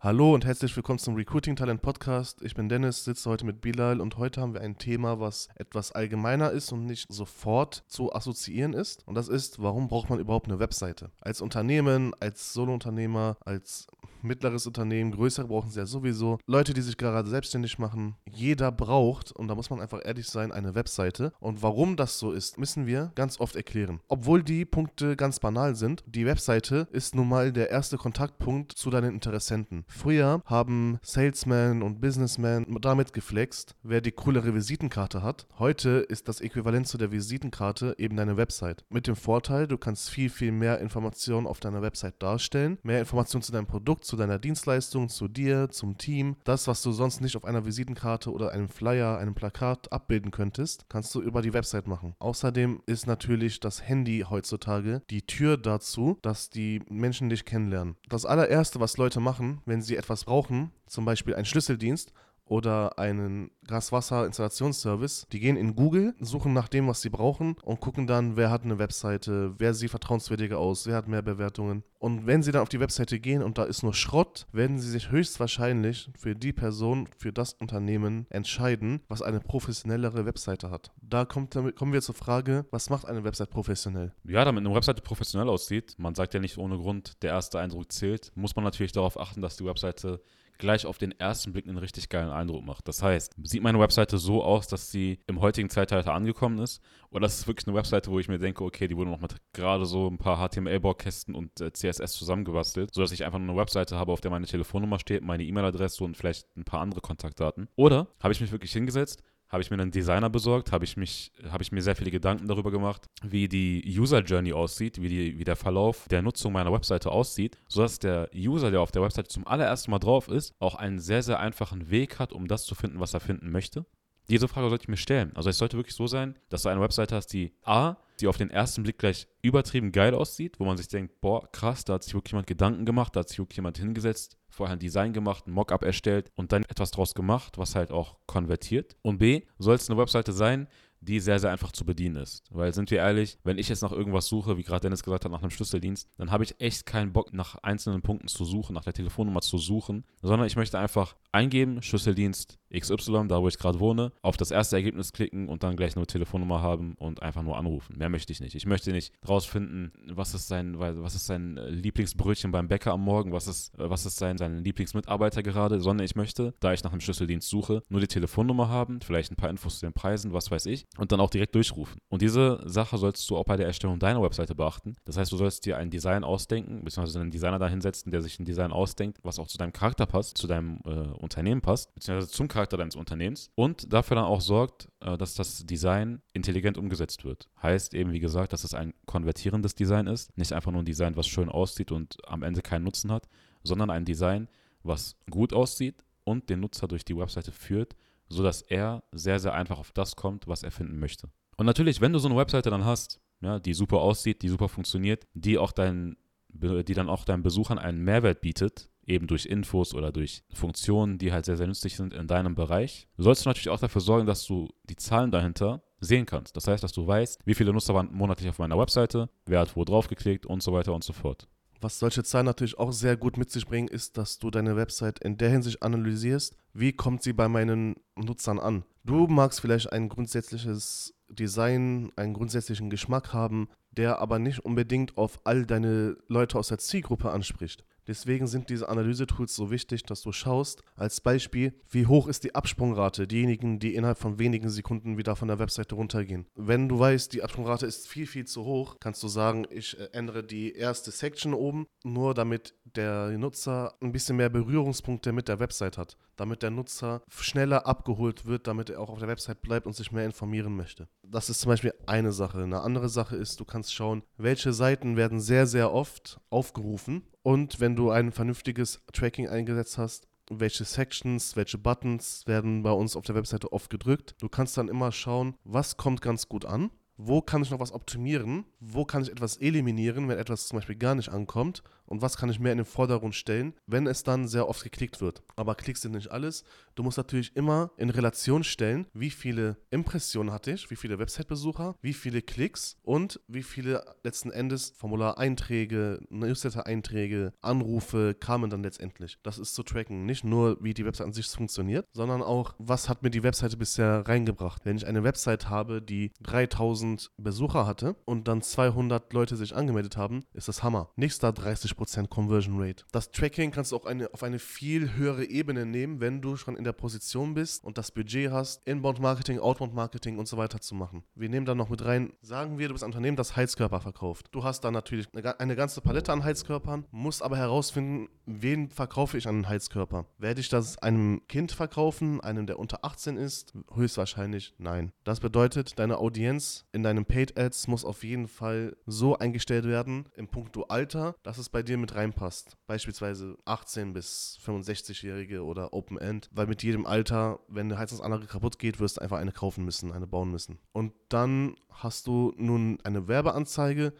Hallo und herzlich willkommen zum Recruiting Talent Podcast. Ich bin Dennis, sitze heute mit Bilal und heute haben wir ein Thema, was etwas allgemeiner ist und nicht sofort zu assoziieren ist. Und das ist, warum braucht man überhaupt eine Webseite? Als Unternehmen, als Solounternehmer, als mittleres Unternehmen, größere brauchen sie ja sowieso. Leute, die sich gerade selbstständig machen, jeder braucht, und da muss man einfach ehrlich sein, eine Webseite. Und warum das so ist, müssen wir ganz oft erklären. Obwohl die Punkte ganz banal sind, die Webseite ist nun mal der erste Kontaktpunkt zu deinen Interessenten. Früher haben Salesmen und Businessmen damit geflext, wer die coolere Visitenkarte hat. Heute ist das Äquivalent zu der Visitenkarte eben deine Website. Mit dem Vorteil, du kannst viel, viel mehr Informationen auf deiner Website darstellen, mehr Informationen zu deinem Produkt, zu deiner Dienstleistung, zu dir, zum Team. Das, was du sonst nicht auf einer Visitenkarte oder einem Flyer, einem Plakat abbilden könntest, kannst du über die Website machen. Außerdem ist natürlich das Handy heutzutage die Tür dazu, dass die Menschen dich kennenlernen. Das allererste, was Leute machen, wenn sie etwas brauchen, zum Beispiel einen Schlüsseldienst, oder einen Gaswasser-Installationsservice. Die gehen in Google, suchen nach dem, was sie brauchen und gucken dann, wer hat eine Webseite, wer sieht vertrauenswürdiger aus, wer hat mehr Bewertungen. Und wenn sie dann auf die Webseite gehen und da ist nur Schrott, werden sie sich höchstwahrscheinlich für die Person, für das Unternehmen entscheiden, was eine professionellere Webseite hat. Da kommt, kommen wir zur Frage, was macht eine Website professionell? Ja, damit eine Webseite professionell aussieht, man sagt ja nicht ohne Grund, der erste Eindruck zählt, muss man natürlich darauf achten, dass die Webseite gleich auf den ersten Blick einen richtig geilen Eindruck macht. Das heißt, sieht meine Webseite so aus, dass sie im heutigen Zeitalter angekommen ist? Oder ist es wirklich eine Webseite, wo ich mir denke, okay, die wurde noch mit gerade so ein paar HTML-Baukästen und äh, CSS zusammengebastelt, sodass ich einfach nur eine Webseite habe, auf der meine Telefonnummer steht, meine E-Mail-Adresse und vielleicht ein paar andere Kontaktdaten? Oder habe ich mich wirklich hingesetzt, habe ich mir einen Designer besorgt, habe ich mich, habe ich mir sehr viele Gedanken darüber gemacht, wie die User Journey aussieht, wie, die, wie der Verlauf der Nutzung meiner Webseite aussieht, sodass der User, der auf der Webseite zum allerersten Mal drauf ist, auch einen sehr, sehr einfachen Weg hat, um das zu finden, was er finden möchte. Diese Frage sollte ich mir stellen. Also es sollte wirklich so sein, dass du eine Webseite hast, die A, die auf den ersten Blick gleich übertrieben geil aussieht, wo man sich denkt, boah, krass, da hat sich wirklich jemand Gedanken gemacht, da hat sich wirklich jemand hingesetzt, vorher ein Design gemacht, ein Mockup erstellt und dann etwas draus gemacht, was halt auch konvertiert. Und B, soll es eine Webseite sein, die sehr, sehr einfach zu bedienen ist. Weil, sind wir ehrlich, wenn ich jetzt nach irgendwas suche, wie gerade Dennis gesagt hat, nach einem Schlüsseldienst, dann habe ich echt keinen Bock, nach einzelnen Punkten zu suchen, nach der Telefonnummer zu suchen, sondern ich möchte einfach eingeben, Schlüsseldienst XY, da wo ich gerade wohne, auf das erste Ergebnis klicken und dann gleich eine Telefonnummer haben und einfach nur anrufen. Mehr möchte ich nicht. Ich möchte nicht rausfinden, was ist sein, was ist sein Lieblingsbrötchen beim Bäcker am Morgen, was ist, was ist sein, sein Lieblingsmitarbeiter gerade, sondern ich möchte, da ich nach einem Schlüsseldienst suche, nur die Telefonnummer haben, vielleicht ein paar Infos zu den Preisen, was weiß ich, und dann auch direkt durchrufen. Und diese Sache sollst du auch bei der Erstellung deiner Webseite beachten. Das heißt, du sollst dir ein Design ausdenken, beziehungsweise einen Designer da hinsetzen, der sich ein Design ausdenkt, was auch zu deinem Charakter passt, zu deinem äh, Unternehmen passt, beziehungsweise zum Charakter deines Unternehmens und dafür dann auch sorgt, äh, dass das Design intelligent umgesetzt wird. Heißt eben, wie gesagt, dass es ein konvertierendes Design ist, nicht einfach nur ein Design, was schön aussieht und am Ende keinen Nutzen hat, sondern ein Design, was gut aussieht und den Nutzer durch die Webseite führt, sodass er sehr, sehr einfach auf das kommt, was er finden möchte. Und natürlich, wenn du so eine Webseite dann hast, ja, die super aussieht, die super funktioniert, die auch deinen, die dann auch deinen Besuchern einen Mehrwert bietet, eben durch Infos oder durch Funktionen, die halt sehr, sehr nützlich sind in deinem Bereich, sollst du natürlich auch dafür sorgen, dass du die Zahlen dahinter sehen kannst. Das heißt, dass du weißt, wie viele Nutzer waren monatlich auf meiner Webseite, wer hat wo drauf geklickt und so weiter und so fort. Was solche Zahlen natürlich auch sehr gut mit sich bringen, ist, dass du deine Website in der Hinsicht analysierst, wie kommt sie bei meinen Nutzern an. Du magst vielleicht ein grundsätzliches Design, einen grundsätzlichen Geschmack haben, der aber nicht unbedingt auf all deine Leute aus der Zielgruppe anspricht. Deswegen sind diese Analysetools so wichtig, dass du schaust, als Beispiel, wie hoch ist die Absprungrate, diejenigen, die innerhalb von wenigen Sekunden wieder von der Webseite runtergehen. Wenn du weißt, die Absprungrate ist viel, viel zu hoch, kannst du sagen, ich äh, ändere die erste Section oben, nur damit der Nutzer ein bisschen mehr Berührungspunkte mit der Website hat, damit der Nutzer schneller abgeholt wird, damit er auch auf der Website bleibt und sich mehr informieren möchte. Das ist zum Beispiel eine Sache. Eine andere Sache ist, du kannst schauen, welche Seiten werden sehr, sehr oft aufgerufen und wenn du ein vernünftiges Tracking eingesetzt hast, welche Sections, welche Buttons werden bei uns auf der Webseite oft gedrückt. Du kannst dann immer schauen, was kommt ganz gut an, wo kann ich noch was optimieren, wo kann ich etwas eliminieren, wenn etwas zum Beispiel gar nicht ankommt und was kann ich mehr in den Vordergrund stellen, wenn es dann sehr oft geklickt wird. Aber Klicks sind nicht alles. Du musst natürlich immer in Relation stellen, wie viele Impressionen hatte ich, wie viele Website-Besucher, wie viele Klicks und wie viele letzten Endes Formulareinträge, Newsletter-Einträge, Anrufe kamen dann letztendlich. Das ist zu tracken. Nicht nur, wie die Website an sich funktioniert, sondern auch, was hat mir die Webseite bisher reingebracht. Wenn ich eine Website habe, die 3000 Besucher hatte und dann 200 Leute sich angemeldet haben, ist das Hammer. Nächster 30% Conversion Rate. Das Tracking kannst du auch eine, auf eine viel höhere Ebene nehmen, wenn du schon in der Position bist und das Budget hast, Inbound Marketing, Outbound Marketing und so weiter zu machen. Wir nehmen da noch mit rein, sagen wir, du bist ein Unternehmen, das Heizkörper verkauft. Du hast da natürlich eine, eine ganze Palette an Heizkörpern, musst aber herausfinden, wen verkaufe ich an einen Heizkörper. Werde ich das einem Kind verkaufen, einem, der unter 18 ist? Höchstwahrscheinlich nein. Das bedeutet, deine Audienz in deinen Paid Ads muss auf jeden Fall so eingestellt werden, im puncto Alter, dass es bei dir mit reinpasst. Beispielsweise 18 bis 65-Jährige oder Open End, weil mit jedem Alter, wenn eine Heizungsanlage kaputt geht, wirst du einfach eine kaufen müssen, eine bauen müssen. Und dann hast du nun eine Werbeanzeige,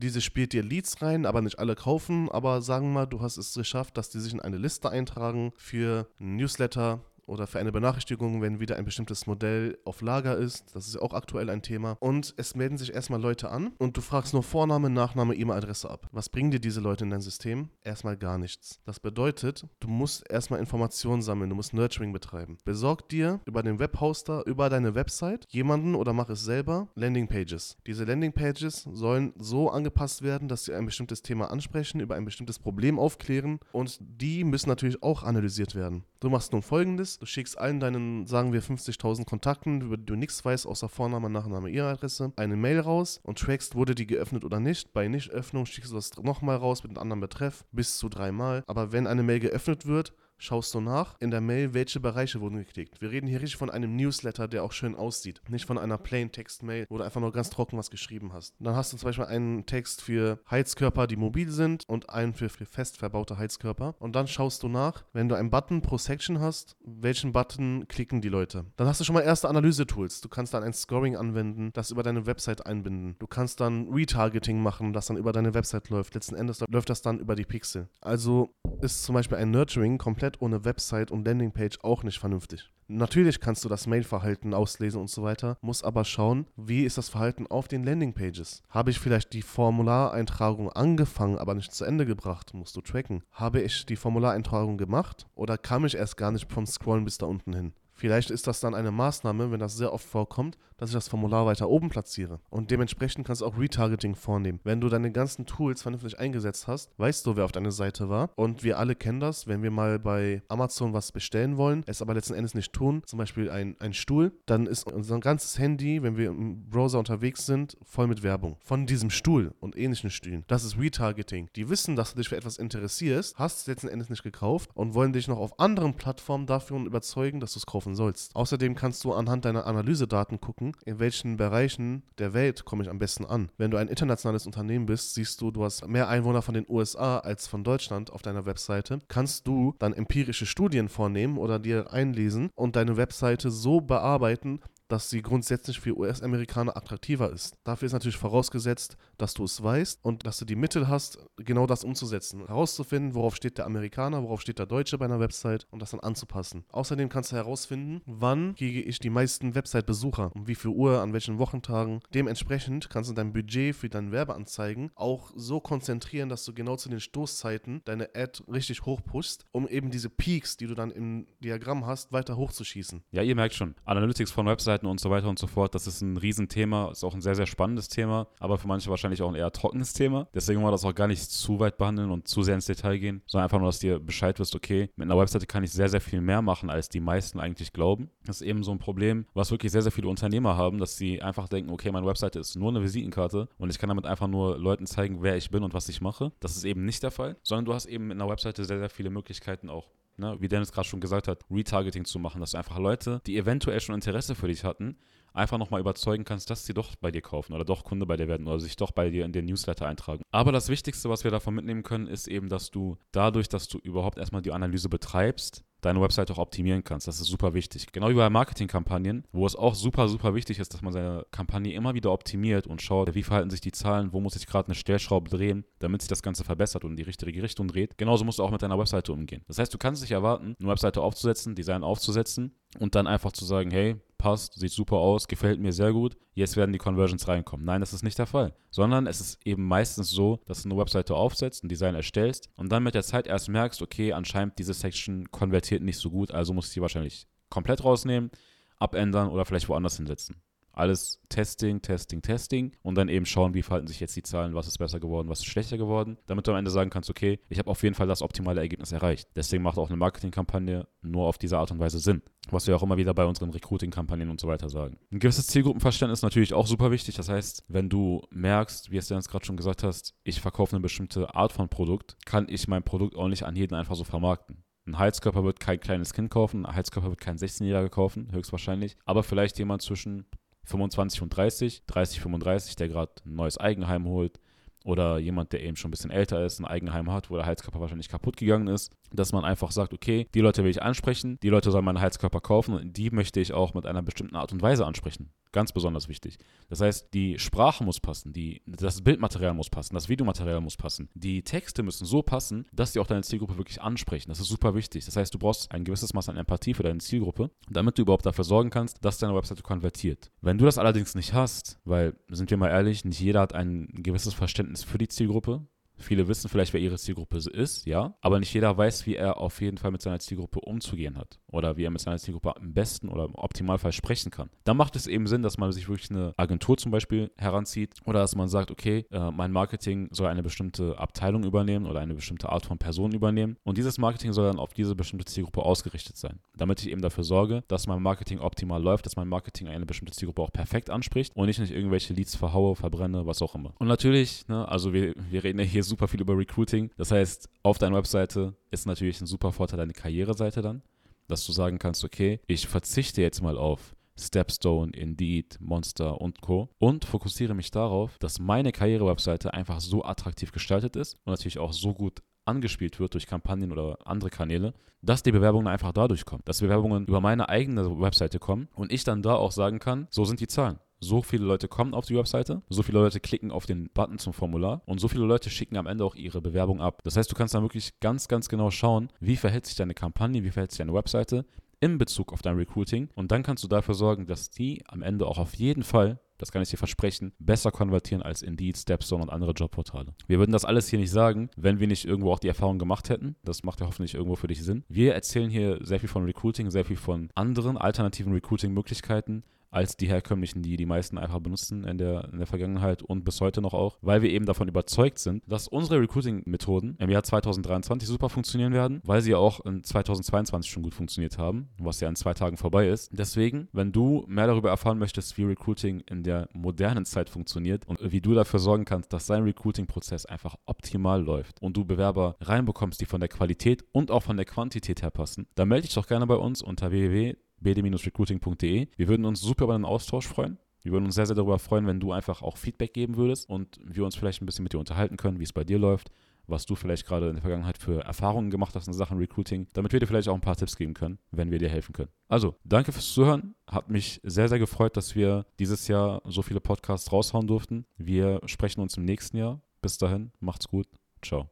diese spielt dir Leads rein, aber nicht alle kaufen. Aber sagen wir mal, du hast es geschafft, dass die sich in eine Liste eintragen für Newsletter, oder für eine Benachrichtigung, wenn wieder ein bestimmtes Modell auf Lager ist. Das ist auch aktuell ein Thema. Und es melden sich erstmal Leute an und du fragst nur Vorname, Nachname, E-Mail-Adresse ab. Was bringen dir diese Leute in dein System? Erstmal gar nichts. Das bedeutet, du musst erstmal Informationen sammeln, du musst Nurturing betreiben. Besorg dir über den Webhoster, über deine Website jemanden oder mach es selber, Landingpages. Diese Landingpages sollen so angepasst werden, dass sie ein bestimmtes Thema ansprechen, über ein bestimmtes Problem aufklären und die müssen natürlich auch analysiert werden. Du machst nun folgendes: Du schickst allen deinen, sagen wir, 50.000 Kontakten, über die du nichts weißt, außer Vorname, Nachname, E-Adresse, eine Mail raus und trackst, wurde die geöffnet oder nicht. Bei Nichtöffnung schickst du das nochmal raus mit einem anderen Betreff, bis zu dreimal. Aber wenn eine Mail geöffnet wird, schaust du nach in der Mail, welche Bereiche wurden geklickt. Wir reden hier richtig von einem Newsletter, der auch schön aussieht. Nicht von einer Plain Text Mail, wo du einfach nur ganz trocken was geschrieben hast. Dann hast du zum Beispiel einen Text für Heizkörper, die mobil sind und einen für, fest verbaute Heizkörper. Und dann schaust du nach, wenn du einen Button pro Section hast, welchen Button klicken die Leute. Dann hast du schon mal erste Analyse-Tools. Du kannst dann ein Scoring anwenden, das über deine Website einbinden. Du kannst dann Retargeting machen, das dann über deine Website läuft. Letzten Endes läuft das dann über die Pixel. Also ist zum Beispiel ein Nurturing komplett komplett ohne Website und Landingpage auch nicht vernünftig. Natürlich kannst du das Mailverhalten auslesen und so weiter, muss aber schauen, wie ist das Verhalten auf den Landingpages. Habe ich vielleicht die Formulareintragung angefangen, aber nicht zu Ende gebracht, musst du tracken. Habe ich die Formulareintragung gemacht oder kam ich erst gar nicht vom Scrollen bis da unten hin? Vielleicht ist das dann eine Maßnahme, wenn das sehr oft vorkommt, dass ich das Formular weiter oben platziere. Und dementsprechend kannst du auch Retargeting vornehmen. Wenn du deine ganzen Tools vernünftig eingesetzt hast, weißt du, wer auf deiner Seite war. Und wir alle kennen das, wenn wir mal bei Amazon was bestellen wollen, es aber letzten Endes nicht tun, zum Beispiel ein, ein Stuhl, dann ist unser ganzes Handy, wenn wir im Browser unterwegs sind, voll mit Werbung. Von diesem Stuhl und ähnlichen Stühlen. Das ist Retargeting. Die wissen, dass du dich für etwas interessierst, hast es letzten Endes nicht gekauft und wollen dich noch auf anderen Plattformen dafür überzeugen, dass du es kaufen kaufen sollst. Außerdem kannst du anhand deiner Analysedaten gucken, in welchen Bereichen der Welt komme ich am besten an. Wenn du ein internationales Unternehmen bist, siehst du, du hast mehr Einwohner von den USA als von Deutschland auf deiner Webseite, kannst du dann empirische Studien vornehmen oder dir einlesen und deine Webseite so bearbeiten, dass sie grundsätzlich für US-Amerikaner attraktiver ist. Dafür ist natürlich vorausgesetzt, dass du es weißt und dass du die Mittel hast, genau das umzusetzen. Herauszufinden, worauf steht der Amerikaner, worauf steht der Deutsche bei einer Website und das dann anzupassen. Außerdem kannst du herausfinden, wann kriege ich die meisten Website-Besucher, um wie viel Uhr, an welchen Wochentagen. Dementsprechend kannst du dein Budget für deine Werbeanzeigen auch so konzentrieren, dass du genau zu den Stoßzeiten deine Ad richtig hochpushst, um eben diese Peaks, die du dann im Diagramm hast, weiter hochzuschießen. Ja, ihr merkt schon, Analytics von Websites Webseiten und so weiter und so fort. Das ist ein Riesenthema, ist auch ein sehr, sehr spannendes Thema, aber für manche wahrscheinlich auch ein eher trockenes Thema. Deswegen wollen wir das auch gar nicht zu weit behandeln und zu sehr ins Detail gehen, sondern einfach nur, dass dir Bescheid wirst, okay, mit einer Webseite kann ich sehr, sehr viel mehr machen, als die meisten eigentlich glauben. Das ist eben so ein Problem, was wirklich sehr, sehr viele Unternehmer haben, dass sie einfach denken, okay, meine Webseite ist nur eine Visitenkarte und ich kann damit einfach nur Leuten zeigen, wer ich bin und was ich mache. Das ist eben nicht der Fall, sondern du hast eben mit einer Webseite sehr, sehr viele Möglichkeiten auch Ne, wie Dennis gerade schon gesagt hat, Retargeting zu machen, dass du einfach Leute, die eventuell schon Interesse für dich hatten, einfach nochmal überzeugen kannst, dass sie doch bei dir kaufen oder doch Kunde bei dir werden oder sich doch bei dir in den Newsletter eintragen. Aber das Wichtigste, was wir davon mitnehmen können, ist eben, dass du dadurch, dass du überhaupt erstmal die Analyse betreibst, deine Website auch optimieren kannst. Das ist super wichtig. Genau wie bei Marketingkampagnen, wo es auch super, super wichtig ist, dass man seine Kampagne immer wieder optimiert und schaut, wie verhalten sich die Zahlen, wo muss ich gerade eine Stellschraube drehen, damit sich das Ganze verbessert und in die richtige Richtung dreht. Genauso musst du auch mit deiner Webseite umgehen. Das heißt, du kannst nicht erwarten, eine Webseite aufzusetzen, Design aufzusetzen und dann einfach zu sagen, hey, passt, sieht super aus, gefällt mir sehr gut, jetzt werden die Conversions reinkommen. Nein, das ist nicht der Fall, sondern es ist eben meistens so, dass du eine Webseite aufsetzt, ein Design erstellst und dann mit der Zeit erst merkst, okay, anscheinend diese Section konvertiert nicht so gut, also muss ich die wahrscheinlich komplett rausnehmen, abändern oder vielleicht woanders hinsetzen. Alles Testing, Testing, Testing und dann eben schauen, wie verhalten sich jetzt die Zahlen, was ist besser geworden, was ist schlechter geworden, damit du am Ende sagen kannst, okay, ich habe auf jeden Fall das optimale Ergebnis erreicht. Deswegen macht auch eine Marketingkampagne nur auf diese Art und Weise Sinn, was wir auch immer wieder bei unseren Recruiting-Kampagnen und so weiter sagen. Ein gewisses Zielgruppenverständnis ist natürlich auch super wichtig. Das heißt, wenn du merkst, wie es Dennis gerade schon gesagt hast, ich verkaufe eine bestimmte Art von Produkt, kann ich mein Produkt auch nicht an jeden einfach so vermarkten. Ein Heizkörper wird kein kleines Kind kaufen, ein Heizkörper wird kein 16-Jähriger kaufen, höchstwahrscheinlich. Aber vielleicht jemand zwischen 25 und 30, 30, 35, der gerade ein neues Eigenheim holt, oder jemand, der eben schon ein bisschen älter ist, ein Eigenheim hat, wo der Heizkörper wahrscheinlich kaputt gegangen ist, dass man einfach sagt, okay, die Leute will ich ansprechen, die Leute sollen meinen Heizkörper kaufen und die möchte ich auch mit einer bestimmten Art und Weise ansprechen. Ganz besonders wichtig. Das heißt, die Sprache muss passen, die, das Bildmaterial muss passen, das Videomaterial muss passen. Die Texte müssen so passen, dass sie auch deine Zielgruppe wirklich ansprechen. Das ist super wichtig. Das heißt, du brauchst ein gewisses Maß an Empathie für deine Zielgruppe, damit du überhaupt dafür sorgen kannst, dass deine Webseite konvertiert. Wenn du das allerdings nicht hast, weil, sind wir mal ehrlich, nicht jeder hat ein gewisses Verständnis für die Zielgruppe, Viele wissen vielleicht, wer ihre Zielgruppe ist, ja, aber nicht jeder weiß, wie er auf jeden Fall mit seiner Zielgruppe umzugehen hat oder wie er mit seiner Zielgruppe am besten oder im Optimalfall sprechen kann. Da macht es eben Sinn, dass man sich wirklich eine Agentur zum Beispiel heranzieht oder dass man sagt, okay, äh, mein Marketing soll eine bestimmte Abteilung übernehmen oder eine bestimmte Art von Person übernehmen und dieses Marketing soll dann auf diese bestimmte Zielgruppe ausgerichtet sein, damit ich eben dafür sorge, dass mein Marketing optimal läuft, dass mein Marketing eine bestimmte Zielgruppe auch perfekt anspricht und ich nicht irgendwelche Leads verhaue, verbrenne, was auch immer. Und natürlich, ne, also wir, wir reden ja hier super viel über Recruiting. Das heißt, auf deiner Webseite ist natürlich ein super Vorteil deine Karriereseite dann, dass du sagen kannst, okay, ich verzichte jetzt mal auf Stepstone, Indeed, Monster und Co. Und fokussiere mich darauf, dass meine Karriere-Webseite einfach so attraktiv gestaltet ist und natürlich auch so gut angespielt wird durch Kampagnen oder andere Kanäle, dass die Bewerbungen einfach dadurch kommen. Dass Bewerbungen über meine eigene Webseite kommen und ich dann da auch sagen kann, so sind die Zahlen so viele Leute kommen auf die Webseite, so viele Leute klicken auf den Button zum Formular und so viele Leute schicken am Ende auch ihre Bewerbung ab. Das heißt, du kannst dann wirklich ganz, ganz genau schauen, wie verhält sich deine Kampagne, wie verhält sich deine Webseite in Bezug auf dein Recruiting und dann kannst du dafür sorgen, dass die am Ende auch auf jeden Fall das kann ich dir versprechen, besser konvertieren als Indeed, Stepstone und andere Jobportale. Wir würden das alles hier nicht sagen, wenn wir nicht irgendwo auch die Erfahrung gemacht hätten. Das macht ja hoffentlich irgendwo für dich Sinn. Wir erzählen hier sehr viel von Recruiting, sehr viel von anderen alternativen Recruiting-Möglichkeiten, als die herkömmlichen, die die meisten einfach benutzen in der, in der Vergangenheit und bis heute noch auch, weil wir eben davon überzeugt sind, dass unsere Recruiting-Methoden im Jahr 2023 super funktionieren werden, weil sie auch in 2022 schon gut funktioniert haben, was ja in zwei Tagen vorbei ist. Deswegen, wenn du mehr darüber erfahren möchtest, wie Recruiting in der modernen Zeit funktioniert und wie du dafür sorgen kannst, dass dein Recruiting-Prozess einfach optimal läuft und du Bewerber reinbekommst, die von der Qualität und auch von der Quantität her passen, dann melde dich doch gerne bei uns unter www bd-recruiting.de. Wir würden uns super über einen Austausch freuen. Wir würden uns sehr, sehr darüber freuen, wenn du einfach auch Feedback geben würdest und wir uns vielleicht ein bisschen mit dir unterhalten können, wie es bei dir läuft, was du vielleicht gerade in der Vergangenheit für Erfahrungen gemacht hast in Sachen Recruiting, damit wir dir vielleicht auch ein paar Tipps geben können, wenn wir dir helfen können. Also, danke fürs Zuhören. Hat mich sehr, sehr gefreut, dass wir dieses Jahr so viele Podcasts raushauen durften. Wir sprechen uns im nächsten Jahr. Bis dahin, macht's gut. Ciao.